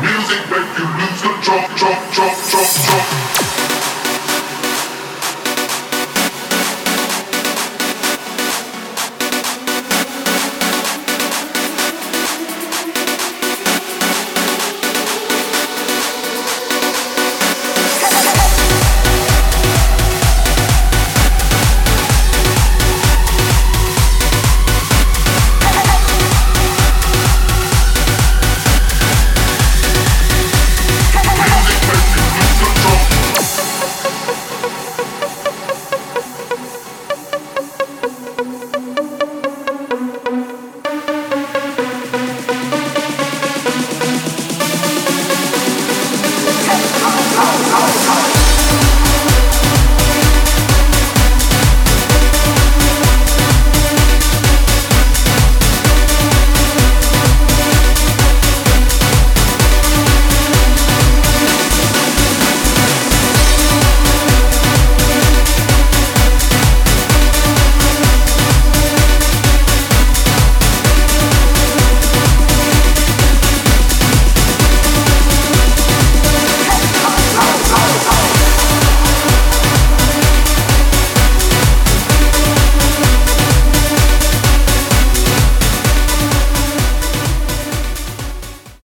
Music make you lose control, control, control, control.